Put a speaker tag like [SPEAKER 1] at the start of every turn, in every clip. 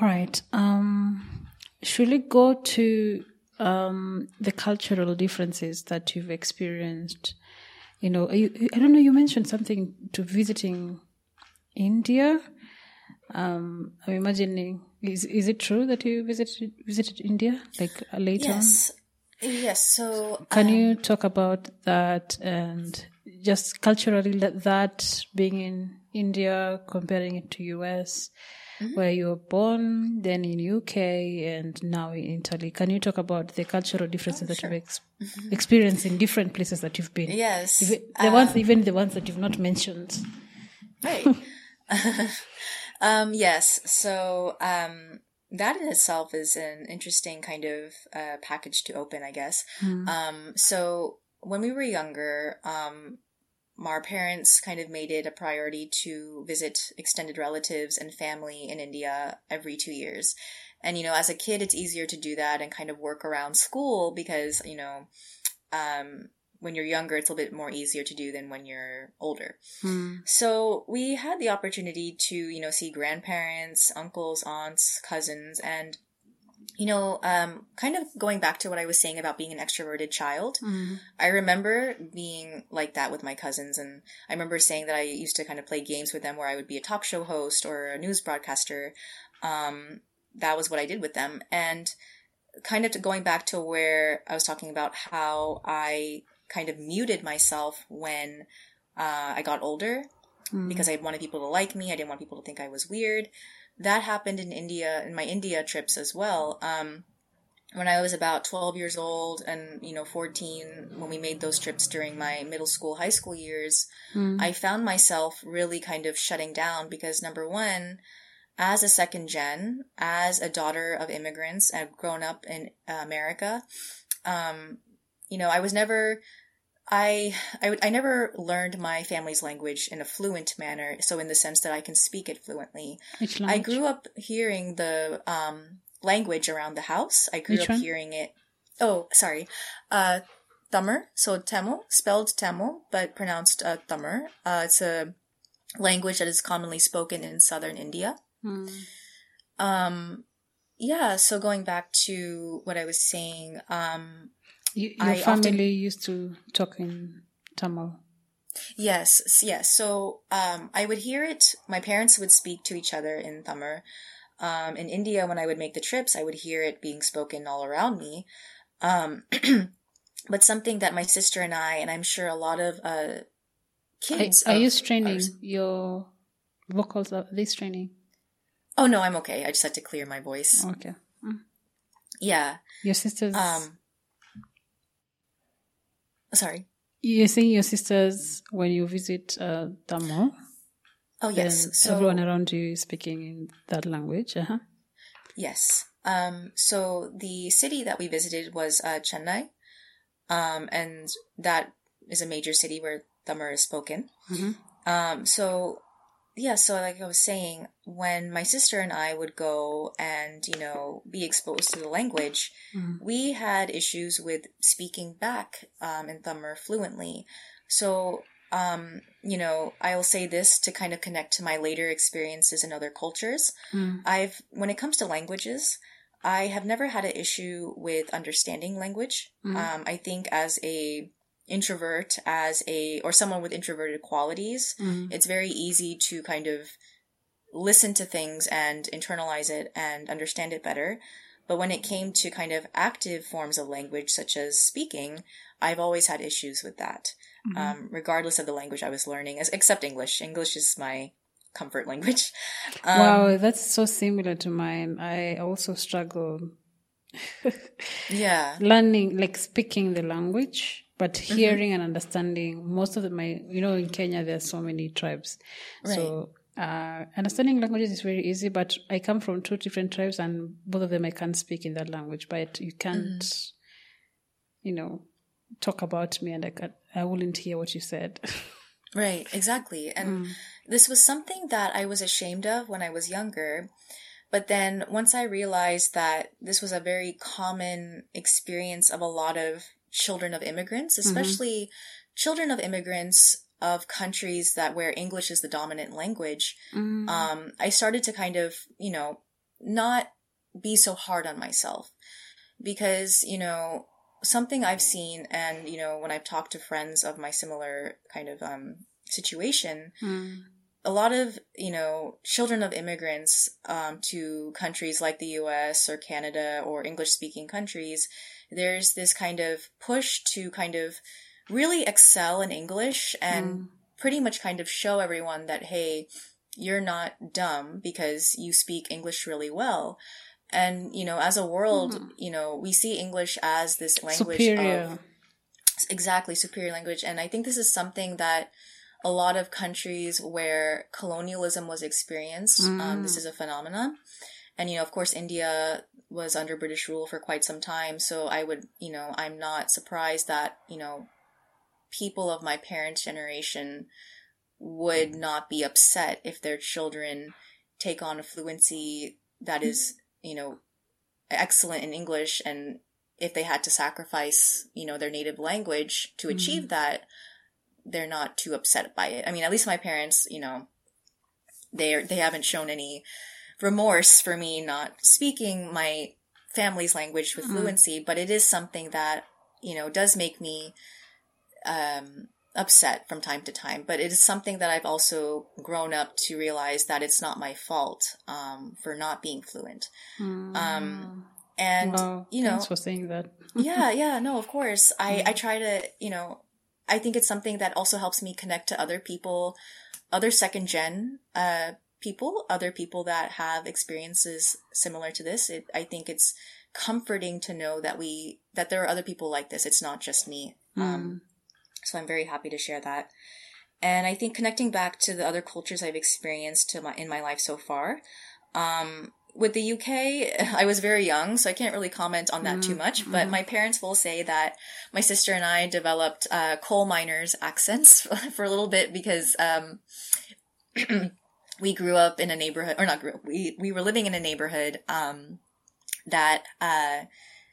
[SPEAKER 1] All right. Um, should we go to um, the cultural differences that you've experienced? You know, you, I don't know. You mentioned something to visiting India. Um, I'm imagining. Is is it true that you visited visited India like uh, later?
[SPEAKER 2] Yes. Yes. So,
[SPEAKER 1] can um, you talk about that and just culturally that being in India, comparing it to US, mm-hmm. where you were born, then in UK, and now in Italy. Can you talk about the cultural differences oh, that sure. you've ex- mm-hmm. experienced in different places that you've been?
[SPEAKER 2] Yes,
[SPEAKER 1] the um, ones, even the ones that you've not mentioned.
[SPEAKER 2] Right. um, yes. So um, that in itself is an interesting kind of uh, package to open, I guess. Mm. so when we were younger, um, our parents kind of made it a priority to visit extended relatives and family in India every two years. And, you know, as a kid, it's easier to do that and kind of work around school because, you know, um, when you're younger, it's a little bit more easier to do than when you're older. Hmm. So we had the opportunity to, you know, see grandparents, uncles, aunts, cousins, and you know, um, kind of going back to what I was saying about being an extroverted child, mm-hmm. I remember being like that with my cousins. And I remember saying that I used to kind of play games with them where I would be a talk show host or a news broadcaster. Um, that was what I did with them. And kind of going back to where I was talking about how I kind of muted myself when uh, I got older mm-hmm. because I wanted people to like me. I didn't want people to think I was weird that happened in India, in my India trips as well. Um, when I was about 12 years old and, you know, 14, when we made those trips during my middle school, high school years, mm. I found myself really kind of shutting down because number one, as a second gen, as a daughter of immigrants, I've grown up in America. Um, you know, I was never I, I, I never learned my family's language in a fluent manner, so in the sense that I can speak it fluently.
[SPEAKER 1] Which
[SPEAKER 2] language? I grew up hearing the um, language around the house. I grew
[SPEAKER 1] Which
[SPEAKER 2] up
[SPEAKER 1] one?
[SPEAKER 2] hearing it. Oh, sorry. Uh, Tamil, so Tamil, spelled Tamil, but pronounced uh, Tamil. Uh, it's a language that is commonly spoken in southern India. Hmm. Um, yeah, so going back to what I was saying, um,
[SPEAKER 1] you, your I family often, used to talk in Tamil.
[SPEAKER 2] Yes, yes. So um, I would hear it. My parents would speak to each other in Tamil. Um, in India, when I would make the trips, I would hear it being spoken all around me. Um, but something that my sister and I, and I'm sure a lot of uh, kids,
[SPEAKER 1] are, are you straining ours, your vocals? Are they straining?
[SPEAKER 2] Oh no, I'm okay. I just had to clear my voice.
[SPEAKER 1] Okay. Mm.
[SPEAKER 2] Yeah.
[SPEAKER 1] Your sisters.
[SPEAKER 2] Um, Sorry.
[SPEAKER 1] You're seeing your sisters when you visit uh, Tamil.
[SPEAKER 2] Oh yes.
[SPEAKER 1] So everyone around you is speaking in that language. Uh-huh.
[SPEAKER 2] Yes. Um, so the city that we visited was uh, Chennai, um, and that is a major city where Tamil is spoken. Mm-hmm. Um, so yeah, so like I was saying, when my sister and I would go and, you know, be exposed to the language, mm-hmm. we had issues with speaking back um, in Tamil fluently. So, um, you know, I'll say this to kind of connect to my later experiences in other cultures. Mm. I've, when it comes to languages, I have never had an issue with understanding language. Mm. Um, I think as a introvert as a or someone with introverted qualities mm-hmm. it's very easy to kind of listen to things and internalize it and understand it better. But when it came to kind of active forms of language such as speaking i've always had issues with that mm-hmm. um, regardless of the language i was learning except english. English is my comfort language.
[SPEAKER 1] Um, wow that's so similar to mine. I also struggle
[SPEAKER 2] yeah.
[SPEAKER 1] learning like speaking the language but mm-hmm. hearing mm-hmm. and understanding most of the, my you know in kenya there are so many tribes right. so uh, understanding languages is very easy but i come from two different tribes and both of them i can't speak in that language but you can't mm-hmm. you know talk about me and i can't. i wouldn't hear what you said
[SPEAKER 2] right exactly and mm. this was something that i was ashamed of when i was younger but then once I realized that this was a very common experience of a lot of children of immigrants, mm-hmm. especially mm-hmm. children of immigrants of countries that where English is the dominant language, mm-hmm. um, I started to kind of, you know, not be so hard on myself because, you know, something I've seen and, you know, when I've talked to friends of my similar kind of, um, situation,
[SPEAKER 1] Mm.
[SPEAKER 2] a lot of you know children of immigrants um, to countries like the U.S. or Canada or English speaking countries, there's this kind of push to kind of really excel in English and
[SPEAKER 1] Mm.
[SPEAKER 2] pretty much kind of show everyone that hey, you're not dumb because you speak English really well. And you know, as a world,
[SPEAKER 1] Mhm.
[SPEAKER 2] you know, we see English as this language
[SPEAKER 1] Superior.
[SPEAKER 2] of exactly superior language and i think this is something that a lot of countries where colonialism was experienced um, this
[SPEAKER 1] Mm.
[SPEAKER 2] is a phenomenon and you know of course india was under british rule for quite some time so i would you know i'm not surprised that you know people of my parents generation would not be upset if their children take on a fluency that is you know excellent in english and if they had to sacrifice, you know, their native language to hmm. achieve that, they're not too upset by it. I mean, at least my parents, you know, they they haven't shown any remorse for me not speaking my family's language with
[SPEAKER 1] Mm.
[SPEAKER 2] fluency, but it is something that, you know, does make me um upset from time to time, but it is something that I've also grown up to realize that it's not my fault um for not being fluent.
[SPEAKER 1] Mm.
[SPEAKER 2] Um and
[SPEAKER 1] wow.
[SPEAKER 2] you know
[SPEAKER 1] Thanks for saying that.
[SPEAKER 2] yeah yeah no of course i
[SPEAKER 1] Mm.
[SPEAKER 2] i try to you know i think it's something that also helps me connect to other people other second gen uh people other people that have experiences similar to this it, i think it's comforting to know that we that there are other people like this it's not just me um
[SPEAKER 1] Mm.
[SPEAKER 2] so i'm very happy to share that and i think connecting back to the other cultures i've experienced to my in my life so far um with the UK, I was very young, so I can't really comment on that too
[SPEAKER 1] Mm,
[SPEAKER 2] much. But
[SPEAKER 1] mhm.
[SPEAKER 2] my parents will say that my sister and I developed uh, coal miners' accents for a little bit because um, we grew up in a neighborhood, or not grew up, we, we were living in a neighborhood um, that uh,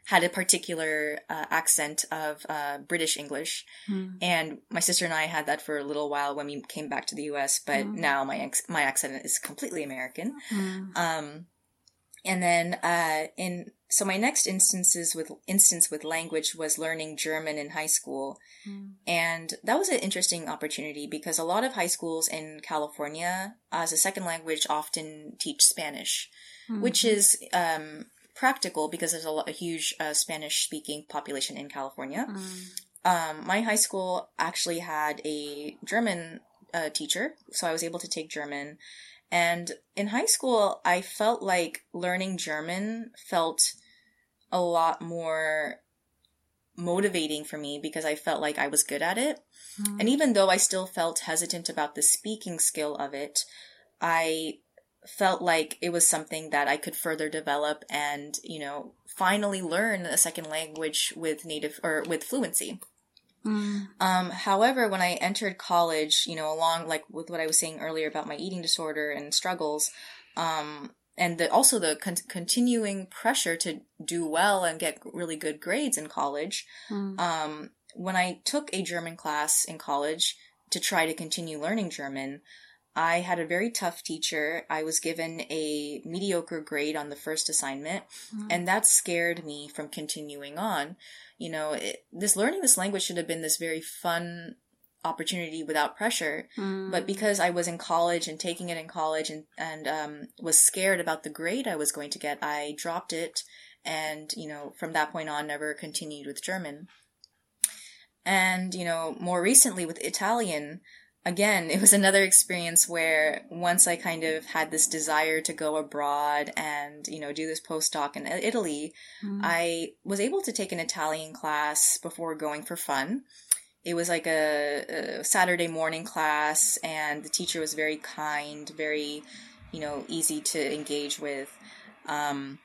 [SPEAKER 2] had a particular uh, accent of uh, British English.
[SPEAKER 1] Mm.
[SPEAKER 2] And my sister and I had that for a little while when we came back to the US, but
[SPEAKER 1] Mm.
[SPEAKER 2] now my ex- my accent is completely American.
[SPEAKER 1] Mm.
[SPEAKER 2] Um, and then uh, in so my next instances with instance with language was learning German in high school,
[SPEAKER 1] Mm.
[SPEAKER 2] and that was an interesting opportunity because a lot of high schools in California as a second language often teach Spanish,
[SPEAKER 1] Mm.
[SPEAKER 2] which is um, practical because there's a, lot, a huge uh, Spanish speaking population in California
[SPEAKER 1] Mm.
[SPEAKER 2] um, my high school actually had a German uh, teacher, so I was able to take German. And in high school, I felt like learning German felt a lot more motivating for me because I felt like I was good at it.
[SPEAKER 1] Mm.
[SPEAKER 2] And even though I still felt hesitant about the speaking skill of it, I felt like it was something that I could further develop and, you know, finally learn a second language with native or with fluency.
[SPEAKER 1] Mm.
[SPEAKER 2] Um, however, when I entered college, you know, along like with what I was saying earlier about my eating disorder and struggles, um, and the, also the con- continuing pressure to do well and get really good grades in college,
[SPEAKER 1] Mm.
[SPEAKER 2] um, when I took a German class in college to try to continue learning German, I had a very tough teacher. I was given a mediocre grade on the first assignment,
[SPEAKER 1] Mm.
[SPEAKER 2] and that scared me from continuing on. You know, it, this learning this language should have been this very fun opportunity without pressure,
[SPEAKER 1] Mm.
[SPEAKER 2] but because I was in college and taking it in college and and um, was scared about the grade I was going to get, I dropped it, and you know, from that point on, never continued with German. And you know, more recently with Italian, again, it was another experience where once I kind of had this desire to go abroad and, you know, do this postdoc in Italy,
[SPEAKER 1] Mm.
[SPEAKER 2] I was able to take an Italian class before going for fun. It was like a, a Saturday morning class, and the teacher was very kind, very, you know, easy to engage with. Um,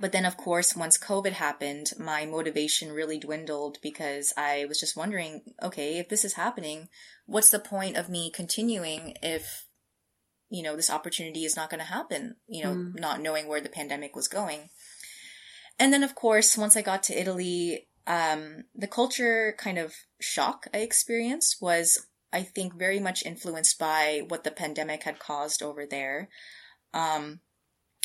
[SPEAKER 2] but then, of course, once COVID happened, my motivation really dwindled because I was just wondering, okay, if this is happening, what's the point of me continuing if, you know, this opportunity is not going to happen, you know,
[SPEAKER 1] Mm.
[SPEAKER 2] not knowing where the pandemic was going. And then, of course, once I got to Italy, um, the culture kind of shock I experienced was, I think, very much influenced by what the pandemic had caused over there. Um,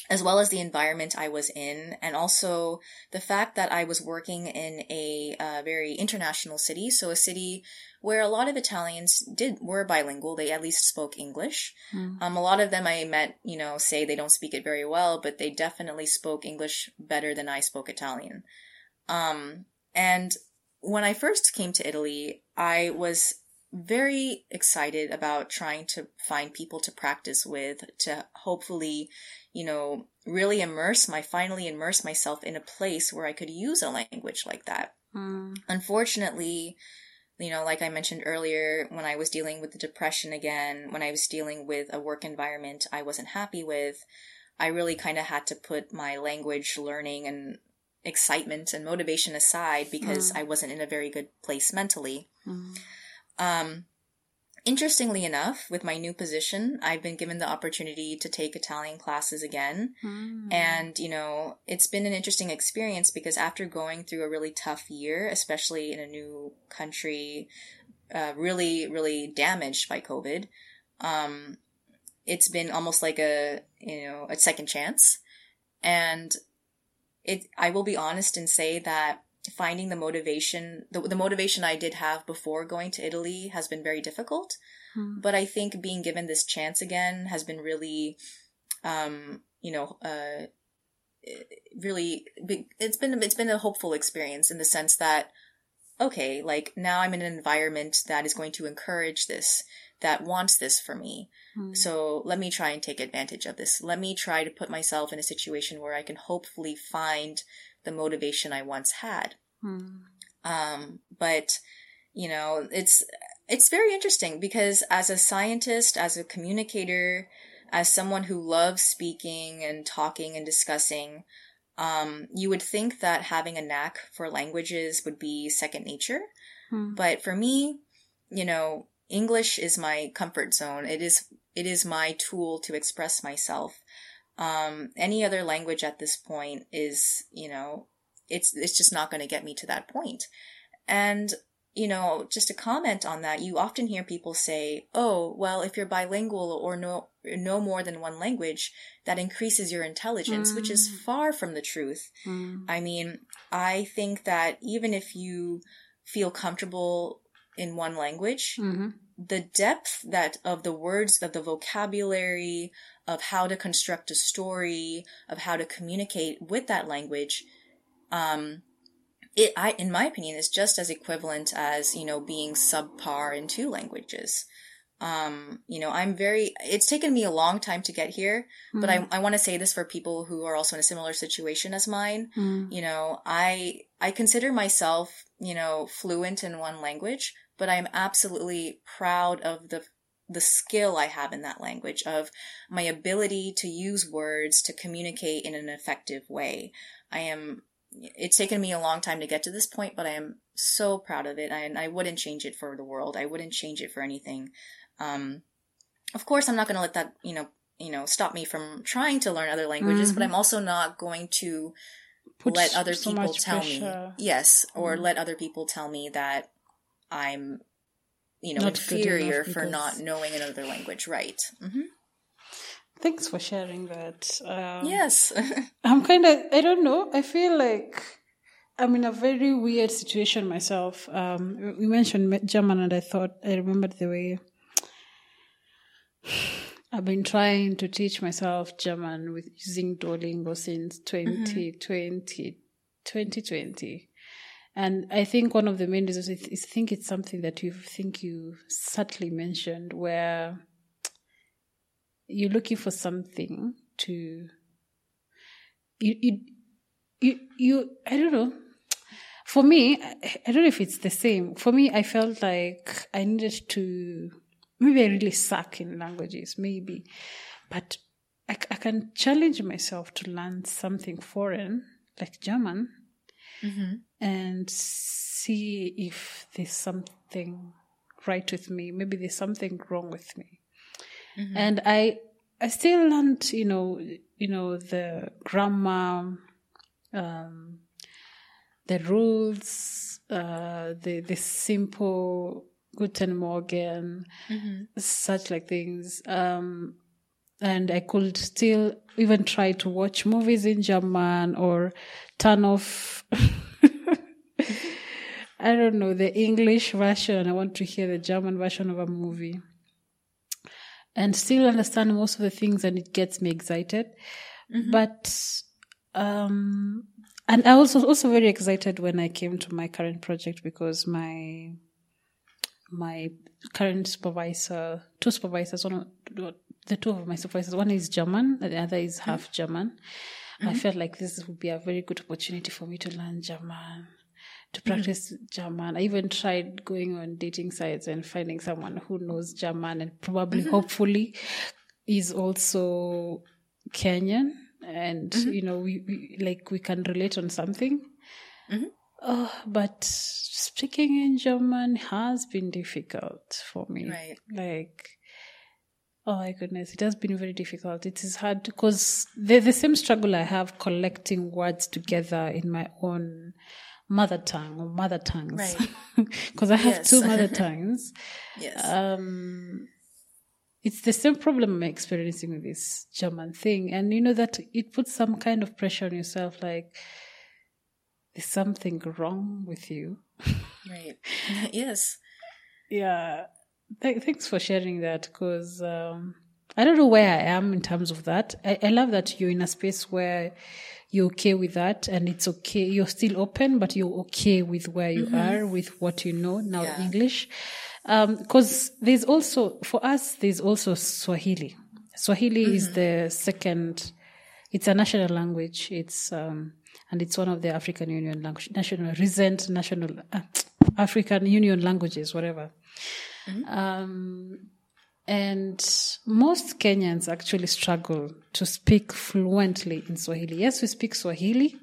[SPEAKER 2] as well as the environment I was in, and also the fact that I was working in a uh, very international city, so a city where a lot of Italians did were bilingual. They at least spoke English. Mm. Um, a lot of them I met, you know, say they don't speak it very well, but they definitely spoke English better than I spoke Italian. Um, and when I first came to Italy, I was very excited about trying to find people to practice with to hopefully, you know, really immerse my, finally immerse myself in a place where I could use a language like that. Mm. Unfortunately, you know, like I mentioned earlier, when I was dealing with the depression again, when I was dealing with a work environment I wasn't happy with, I really kind of had to put my language learning and excitement and motivation aside because mm. I wasn't in a very good place mentally. Mm. Um, interestingly enough, with my new position, I've been given the opportunity to take Italian classes again. Mm. And, you know, it's been an interesting experience because after going through a really tough year, especially in a new country, uh, really, really damaged by COVID, um, it's been almost like a, you know, a second chance. And it, I will be honest and say that finding the motivation, the, the motivation I did have before going to Italy has been very difficult. Hmm. But I think being given this chance again has been really, um, you know, uh, really, it's been, it's been a hopeful experience in the sense that, okay, like now I'm in an environment that is going to encourage this, that wants this for me. Hmm. So let me try and take advantage of this. Let me try to put myself in a situation where I can hopefully find the motivation I once had. Hmm. Um, but you know, it's it's very interesting because as a scientist, as a communicator, as someone who loves speaking and talking and discussing, um, you would think that having a knack for languages would be second nature. Hmm. But for me, you know, English is my comfort zone. It is it is my tool to express myself. Um, any other language at this point is, you know, it's it's just not going to get me to that point. And you know, just to comment on that, you often hear people say, "Oh, well, if you're bilingual or no know more than one language, that increases your intelligence," mm. which is mm. far from the truth. Mm. I mean, I think that even if you feel comfortable in one language, mm-hmm. the depth that of the words, of the vocabulary, of how to construct a story, of how to communicate with that language, um, it, I, in my opinion, is just as equivalent as, you know, being subpar in two languages. Um, you know, I'm very, it's taken me a long time to get here, mm. but I, I want to say this for people who are also in a similar situation as mine. Mm. You know, I, I consider myself, you know, fluent in one language, but I'm absolutely proud of the the skill I have in that language, of my ability to use words to communicate in an effective way. I am it's taken me a long time to get to this point, but I am so proud of it. And I, I wouldn't change it for the world. I wouldn't change it for anything. Um, of course, I'm not going to let that, you know, you know, stop me from trying to learn other languages, mm-hmm. but I'm also not going to Put let other so people tell pressure. me, yes, or mm let other people tell me that I'm, you know, not inferior for not knowing another language, right? Mm-hmm.
[SPEAKER 1] Thanks for sharing that.
[SPEAKER 2] Um, yes.
[SPEAKER 1] I'm kind of, I don't know, I feel like I'm in a very weird situation myself. Um, we mentioned German, and I thought, I remembered the way I've been trying to teach myself German with using Duolingo since 2020, mm-hmm. 2020. And I think one of the main reasons is, I think it's something that you think you subtly mentioned where you're looking for something to you you you, you I don't know. For me, I, I don't know if it's the same. For me, I felt like I needed to maybe I really suck in languages, maybe, but I, I can challenge myself to learn something foreign like German mm-hmm. And see if there's something right with me. Maybe there's something wrong with me. Mm-hmm. And I I still learned, you know, you know, the grammar, um, the rules, uh, the the simple Guten Morgen, mm-hmm. such like things. Um, and I could still even try to watch movies in German or turn off. I don't know the English version. I want to hear the German version of a movie and still understand most of the things and it gets me excited. Mm-hmm. But, um, and I was also very excited when I came to my current project because my, my current supervisor, two supervisors, one of, the two of my supervisors, one is German, the other is mm-hmm. half German. Mm-hmm. I felt like this would be a very good opportunity for me to learn German to mm-hmm. practice mm-hmm. German. I even tried going on dating sites and finding someone who knows German and probably, mm-hmm. hopefully, is also Kenyan. And, mm-hmm. you know, we, we, like we can relate on something. Oh, but speaking in German has been difficult for me.
[SPEAKER 2] Right.
[SPEAKER 1] Like, oh my goodness, it has been very difficult. It is hard because the the same struggle I have collecting words together in my own mother tongue or mother tongues.
[SPEAKER 2] Right.
[SPEAKER 1] Because I have yes. two mother tongues.
[SPEAKER 2] yes.
[SPEAKER 1] Um, it's the same problem I'm experiencing with this German thing. And you know that it puts some kind of pressure on yourself, like, is something wrong with you?
[SPEAKER 2] Right. yes.
[SPEAKER 1] Yeah. Th- thanks for sharing that because um, I don't know where I am in terms of that. I, I love that you're in a space where you're okay with that and it's okay. You're still open, but you're okay with where you mm-hmm. are, with what you know now yeah. English. Um, cause there's also, for us, there's also Swahili. Swahili mm-hmm. is the second, it's a national language. It's, um, and it's one of the African Union language, national, recent national, uh, African Union languages, whatever. Mm-hmm. Um, and most Kenyans actually struggle to speak fluently in Swahili. Yes, we speak Swahili,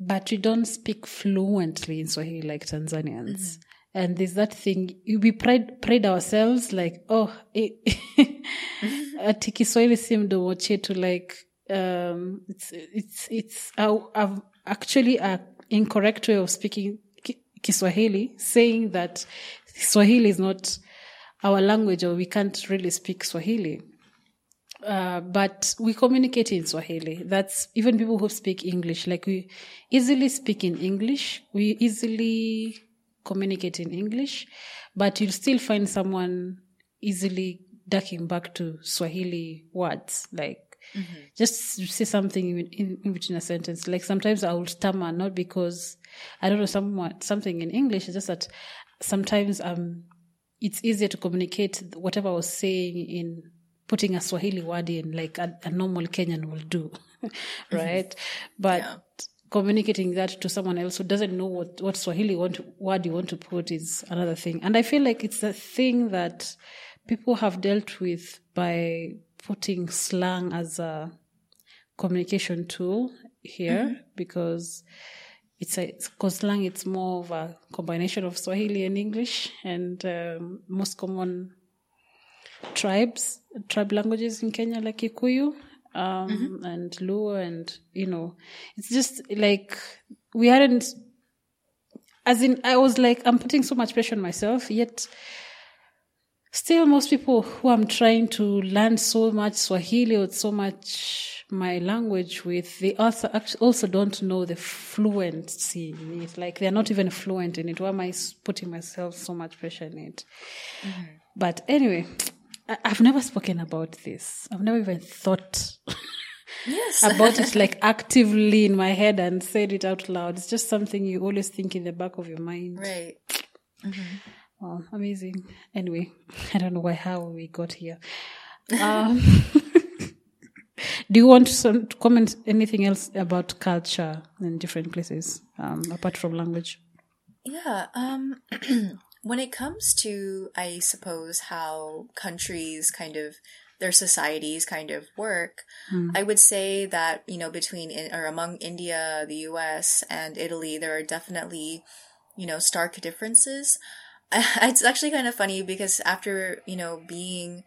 [SPEAKER 1] but we don't speak fluently in Swahili like Tanzanians. Mm-hmm. And there's that thing, we pride, pride ourselves like, oh, ati Kiswahili si mdomo chetu, like, um, it's, it's, it's actually a incorrect way of speaking Kiswahili, saying that Swahili is not our language or we can't really speak Swahili. Uh, but we communicate in Swahili. That's even people who speak English. Like we easily speak in English. We easily communicate in English, but you'll still find someone easily ducking back to Swahili words. Like mm-hmm. just say something in, in, in, between a sentence. Like sometimes I will stammer, not because I don't know someone, something in English. It's just that sometimes I'm it's easier to communicate whatever I was saying in putting a Swahili word in, like a, a normal Kenyan will do, right? But yeah. communicating that to someone else who doesn't know what, what Swahili want word you want to put is another thing. And I feel like it's a thing that people have dealt with by putting slang as a communication tool here mm-hmm. because it's a because slang it's more of a combination of Swahili and English, and um, most common tribes, tribe languages in Kenya like Kikuyu um, mm-hmm. and Luo, and you know, it's just like we hadn't. As in, I was like, I'm putting so much pressure on myself, yet still most people who I'm trying to learn so much Swahili or so much my language with, they also also don't know the fluency in it. Like they're not even fluent in it. Why am I putting myself so much pressure in it? Mm-hmm. But anyway, I, have never spoken about this. I've never even thought
[SPEAKER 2] yes.
[SPEAKER 1] about it like actively in my head and said it out loud. It's just something you always think in the back of your mind.
[SPEAKER 2] Right.
[SPEAKER 1] Mm-hmm. Well, amazing. Anyway, I don't know why how we got here. Um, Do you want to, to comment anything else about culture in different places um, apart from language?
[SPEAKER 2] Yeah. Um, when it comes to, I suppose, how countries kind of their societies kind of work, mm. I would say that you know between or among India, the U.S., and Italy, there are definitely you know stark differences. It's actually kind of funny because after you know being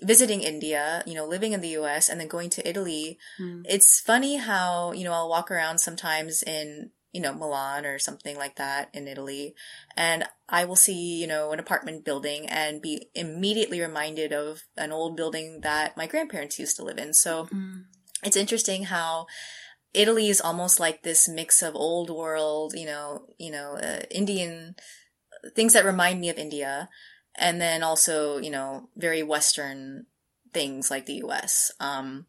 [SPEAKER 2] visiting India, you know, living in the US and then going to Italy, mm. it's funny how, you know, I'll walk around sometimes in, you know, Milan or something like that in Italy. And I will see, you know, an apartment building and be immediately reminded of an old building that my grandparents used to live in. So mm. it's interesting how Italy is almost like this mix of old world, you know, you know, uh, Indian things that remind me of India. And then also, you know, very Western things like the US. Um,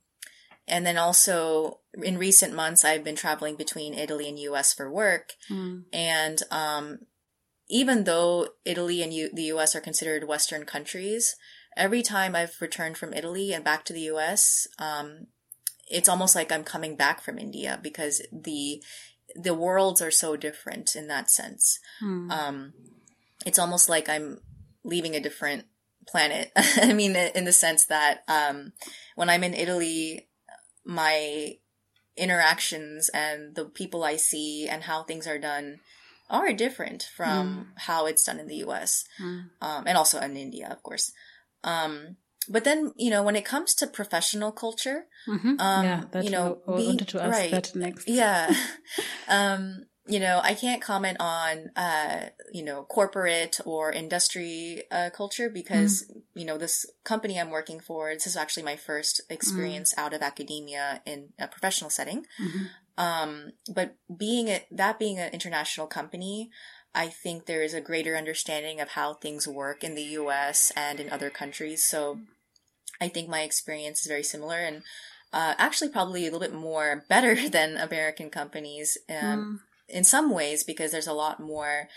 [SPEAKER 2] and then also in recent months, I've been traveling between Italy and US for work. Mm. And um, even though Italy and U- the US are considered Western countries, every time I've returned from Italy and back to the US, um, it's almost like I'm coming back from India because the the worlds are so different in that sense. Mm. Um, it's almost like I'm leaving a different planet. I mean, in the sense that um, when I'm in Italy, my interactions and the people I see and how things are done are different from mm. how it's done in the US mm. um, and also in India, of course. Um, but then, you know, when it comes to professional culture, mm-hmm. um, yeah, you know,
[SPEAKER 1] I wanted to ask right, that next.
[SPEAKER 2] Yeah. you know, I can't comment on, uh, you know, corporate or industry uh, culture because, mm. you know, this company I'm working for, this is actually my first experience mm. out of academia in a professional setting. Mm-hmm. Um, but being it, that being an international company, I think there is a greater understanding of how things work in the US and in other countries. So I think my experience is very similar and uh, actually probably a little bit more better than American companies. Um, mm in some ways because there's a lot more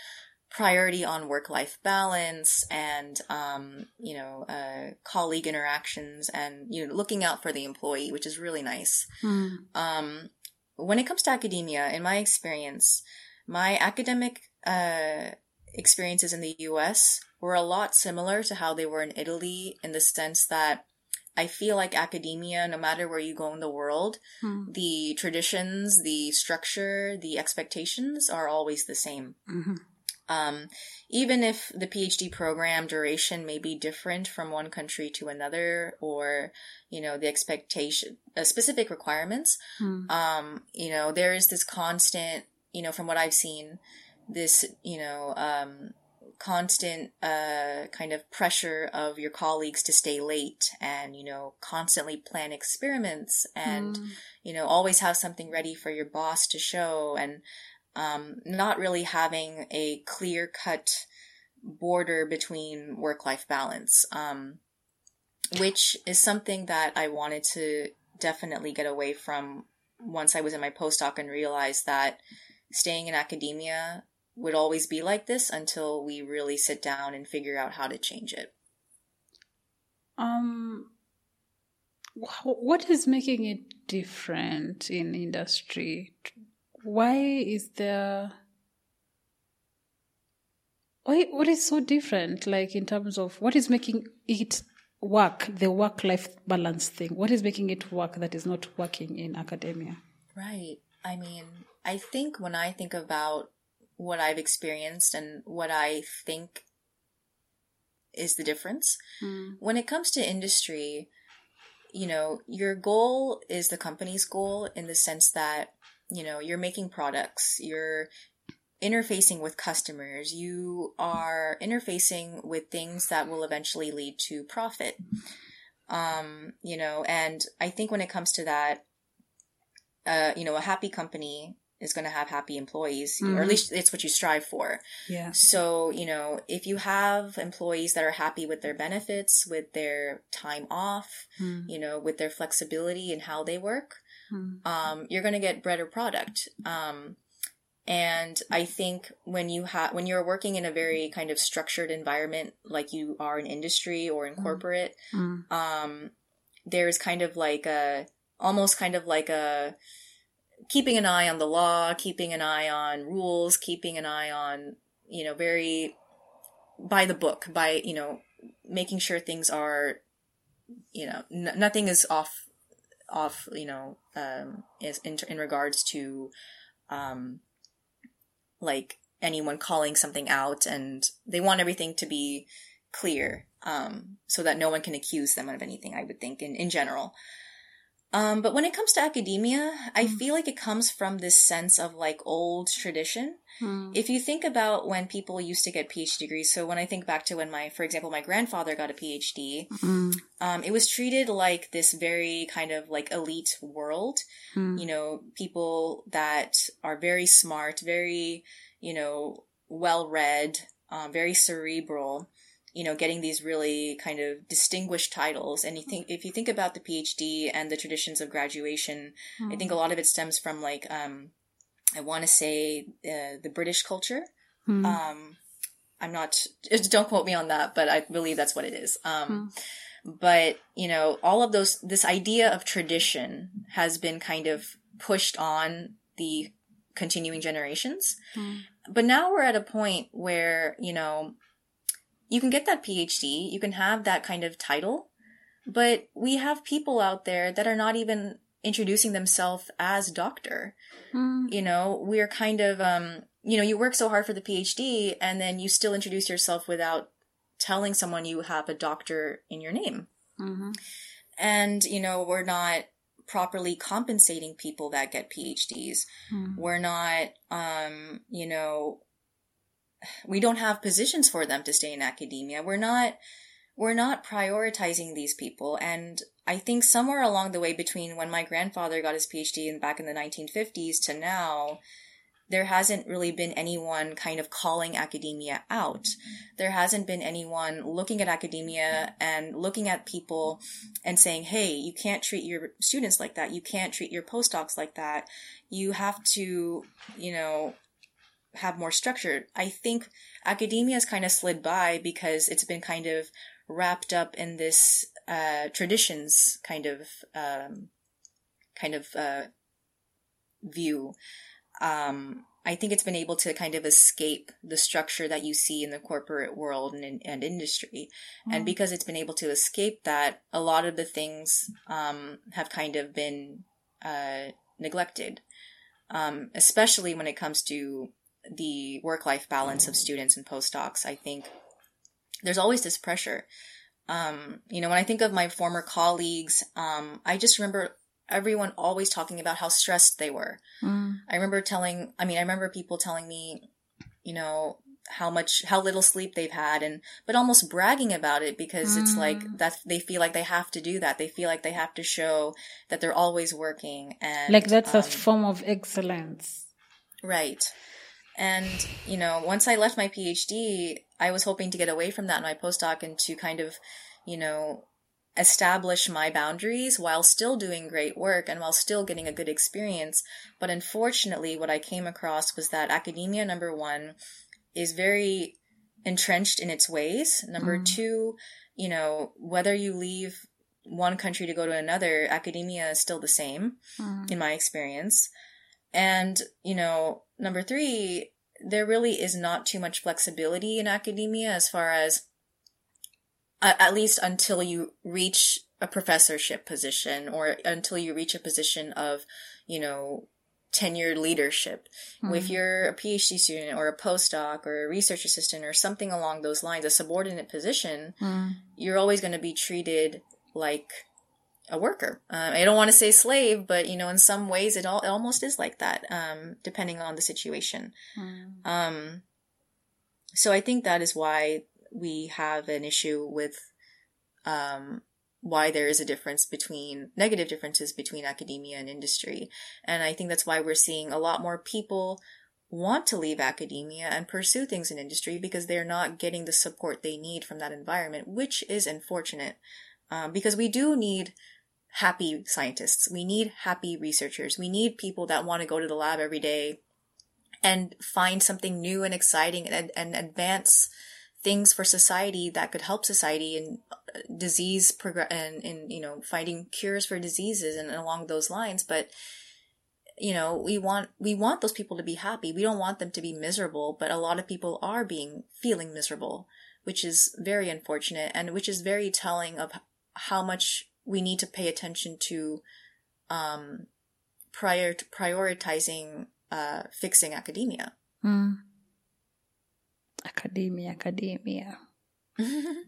[SPEAKER 2] priority on work-life balance and um, you know uh, colleague interactions and you know looking out for the employee which is really nice mm. um, when it comes to academia in my experience my academic uh, experiences in the us were a lot similar to how they were in italy in the sense that I feel like academia, no matter where you go in the world, hmm. the traditions, the structure, the expectations are always the same. Mm-hmm. Um, even if the PhD program duration may be different from one country to another, or you know the expectation, uh, specific requirements, hmm. um, you know there is this constant, you know, from what I've seen, this you know um, constant uh, kind of pressure of your colleagues to stay late and you know constantly plan experiments and mm. you know always have something ready for your boss to show and um, not really having a clear cut border between work life balance um, which is something that i wanted to definitely get away from once i was in my postdoc and realized that staying in academia would always be like this until we really sit down and figure out how to change it.
[SPEAKER 1] Um, what is making it different in industry? Why is there? Why, what is so different? Like in terms of what is making it work, the work-life balance thing. What is making it work that is not working in academia?
[SPEAKER 2] Right. I mean, I think when I think about what I've experienced and what I think is the difference. Mm. When it comes to industry, you know, your goal is the company's goal in the sense that, you know, you're making products, you're interfacing with customers, you are interfacing with things that will eventually lead to profit. Um, you know, and I think when it comes to that, uh, you know, a happy company is going to have happy employees, mm-hmm. or at mm-hmm. least it's what you strive for.
[SPEAKER 1] Yeah.
[SPEAKER 2] So, you know, if you have employees that are happy with their benefits, with their time off, mm. you know, with their flexibility and how they work, mm. um, you're going to get better product. Um, and I think when you have, when you're working in a very kind of structured environment, like you are in industry or in mm. corporate, mm. um, there's kind of like a, almost kind of like a, keeping an eye on the law, keeping an eye on rules, keeping an eye on, you know, very by the book, by, you know, making sure things are, you know, n- nothing is off, off, you know, um, is in, in regards to, um, like anyone calling something out and they want everything to be clear, um, so that no one can accuse them of anything, I would think in, in general. Um, but when it comes to academia, I feel like it comes from this sense of like old tradition.
[SPEAKER 1] Mm.
[SPEAKER 2] If you think about when people used to get PhD degrees, so when I think back to when my, for example, my grandfather got a PhD,
[SPEAKER 1] Mm.
[SPEAKER 2] um, it was treated like this very kind of like elite world.
[SPEAKER 1] Mm.
[SPEAKER 2] You know, people that are very smart, very, you know, well read, um, very cerebral, you know, getting these really kind of distinguished titles. And you think, if you think about the PhD and the traditions of graduation, I think a lot of it stems from like, um, I want to say uh, the British culture.
[SPEAKER 1] Mm.
[SPEAKER 2] Um, I'm not, don't quote me on that, but I believe that's what it is. Um, but, you know, all of those, this idea of tradition has been kind of pushed on the continuing generations.
[SPEAKER 1] Mm.
[SPEAKER 2] But now we're at a point where, you know, you can get that PhD, you can have that kind of title, but we have people out there that are not even introducing themselves as doctor
[SPEAKER 1] Mm.
[SPEAKER 2] you know we're kind of um you know you work so hard for the phd and then you still introduce yourself without telling someone you have a doctor in your name
[SPEAKER 1] Mhm.
[SPEAKER 2] and you know we're not properly compensating people that get phds
[SPEAKER 1] Mm.
[SPEAKER 2] we're not um you know we don't have positions for them to stay in academia we're not we're not prioritizing these people and i think somewhere along the way between when my grandfather got his phd in back in the 1950s to now there hasn't really been anyone kind of calling academia out. There hasn't been anyone looking at academia and looking at people and saying, hey, you can't treat your students like that. You can't treat your postdocs like that. You have to, you know, have more structure. I think academia has kind of slid by because it's been kind of wrapped up in this uh, traditions kind of um, kind of uh, view. Um, I think it's been able to kind of escape the structure that you see in the corporate world and, and industry. And because it's been able to escape that, a lot of the things um, have kind of been uh, neglected, um, especially when it comes to the work life balance of students and postdocs. I think there's always this pressure. Um, you know, when I think of my former colleagues, um, I just remember everyone always talking about how stressed they were.
[SPEAKER 1] Mm.
[SPEAKER 2] I remember telling, I mean, I remember people telling me, you know, how much, how little sleep they've had and, but almost bragging about it because it's like that they feel like they have to do that. They feel like they have to show that they're always working and
[SPEAKER 1] Like that's a
[SPEAKER 2] um,
[SPEAKER 1] form of excellence.
[SPEAKER 2] Right. And, you know, once I left my PhD, I was hoping to get away from that in my postdoc and to kind of, you know, establish my boundaries while still doing great work and while still getting a good experience. But unfortunately, what I came across was that academia, number one, is very entrenched in its ways. Number two, you know, whether you leave one country to go to another, academia is still the same
[SPEAKER 1] Mm.
[SPEAKER 2] in my experience. And, you know, number three, there really is not too much flexibility in academia as far as, uh, at least until you reach a professorship position or until you reach a position of, you know, tenured leadership. If you're a PhD student or a postdoc or a research assistant or something along those lines, a subordinate position,
[SPEAKER 1] Mm.
[SPEAKER 2] you're always going to be treated like a worker. Um, I don't want to say slave, but you know, in some ways, it, all, it almost is like that, um, depending on the situation.
[SPEAKER 1] Mm.
[SPEAKER 2] Um, so I think that is why we have an issue with um, why there is a difference between negative differences between academia and industry, and I think that's why we're seeing a lot more people want to leave academia and pursue things in industry because they're not getting the support they need from that environment, which is unfortunate. Um, because we do need happy scientists. We need happy researchers. We need people that want to go to the lab every day and find something new and exciting and, and advance things for society that could help society in uh, disease progress and in you know finding cures for diseases and, and along those lines but you know we want we want those people to be happy we don't want them to be miserable but a lot of people are being feeling miserable which is very unfortunate and which is very telling of how much we need to pay attention to um prior to prioritizing uh fixing academia
[SPEAKER 1] Mm. Academia, academia.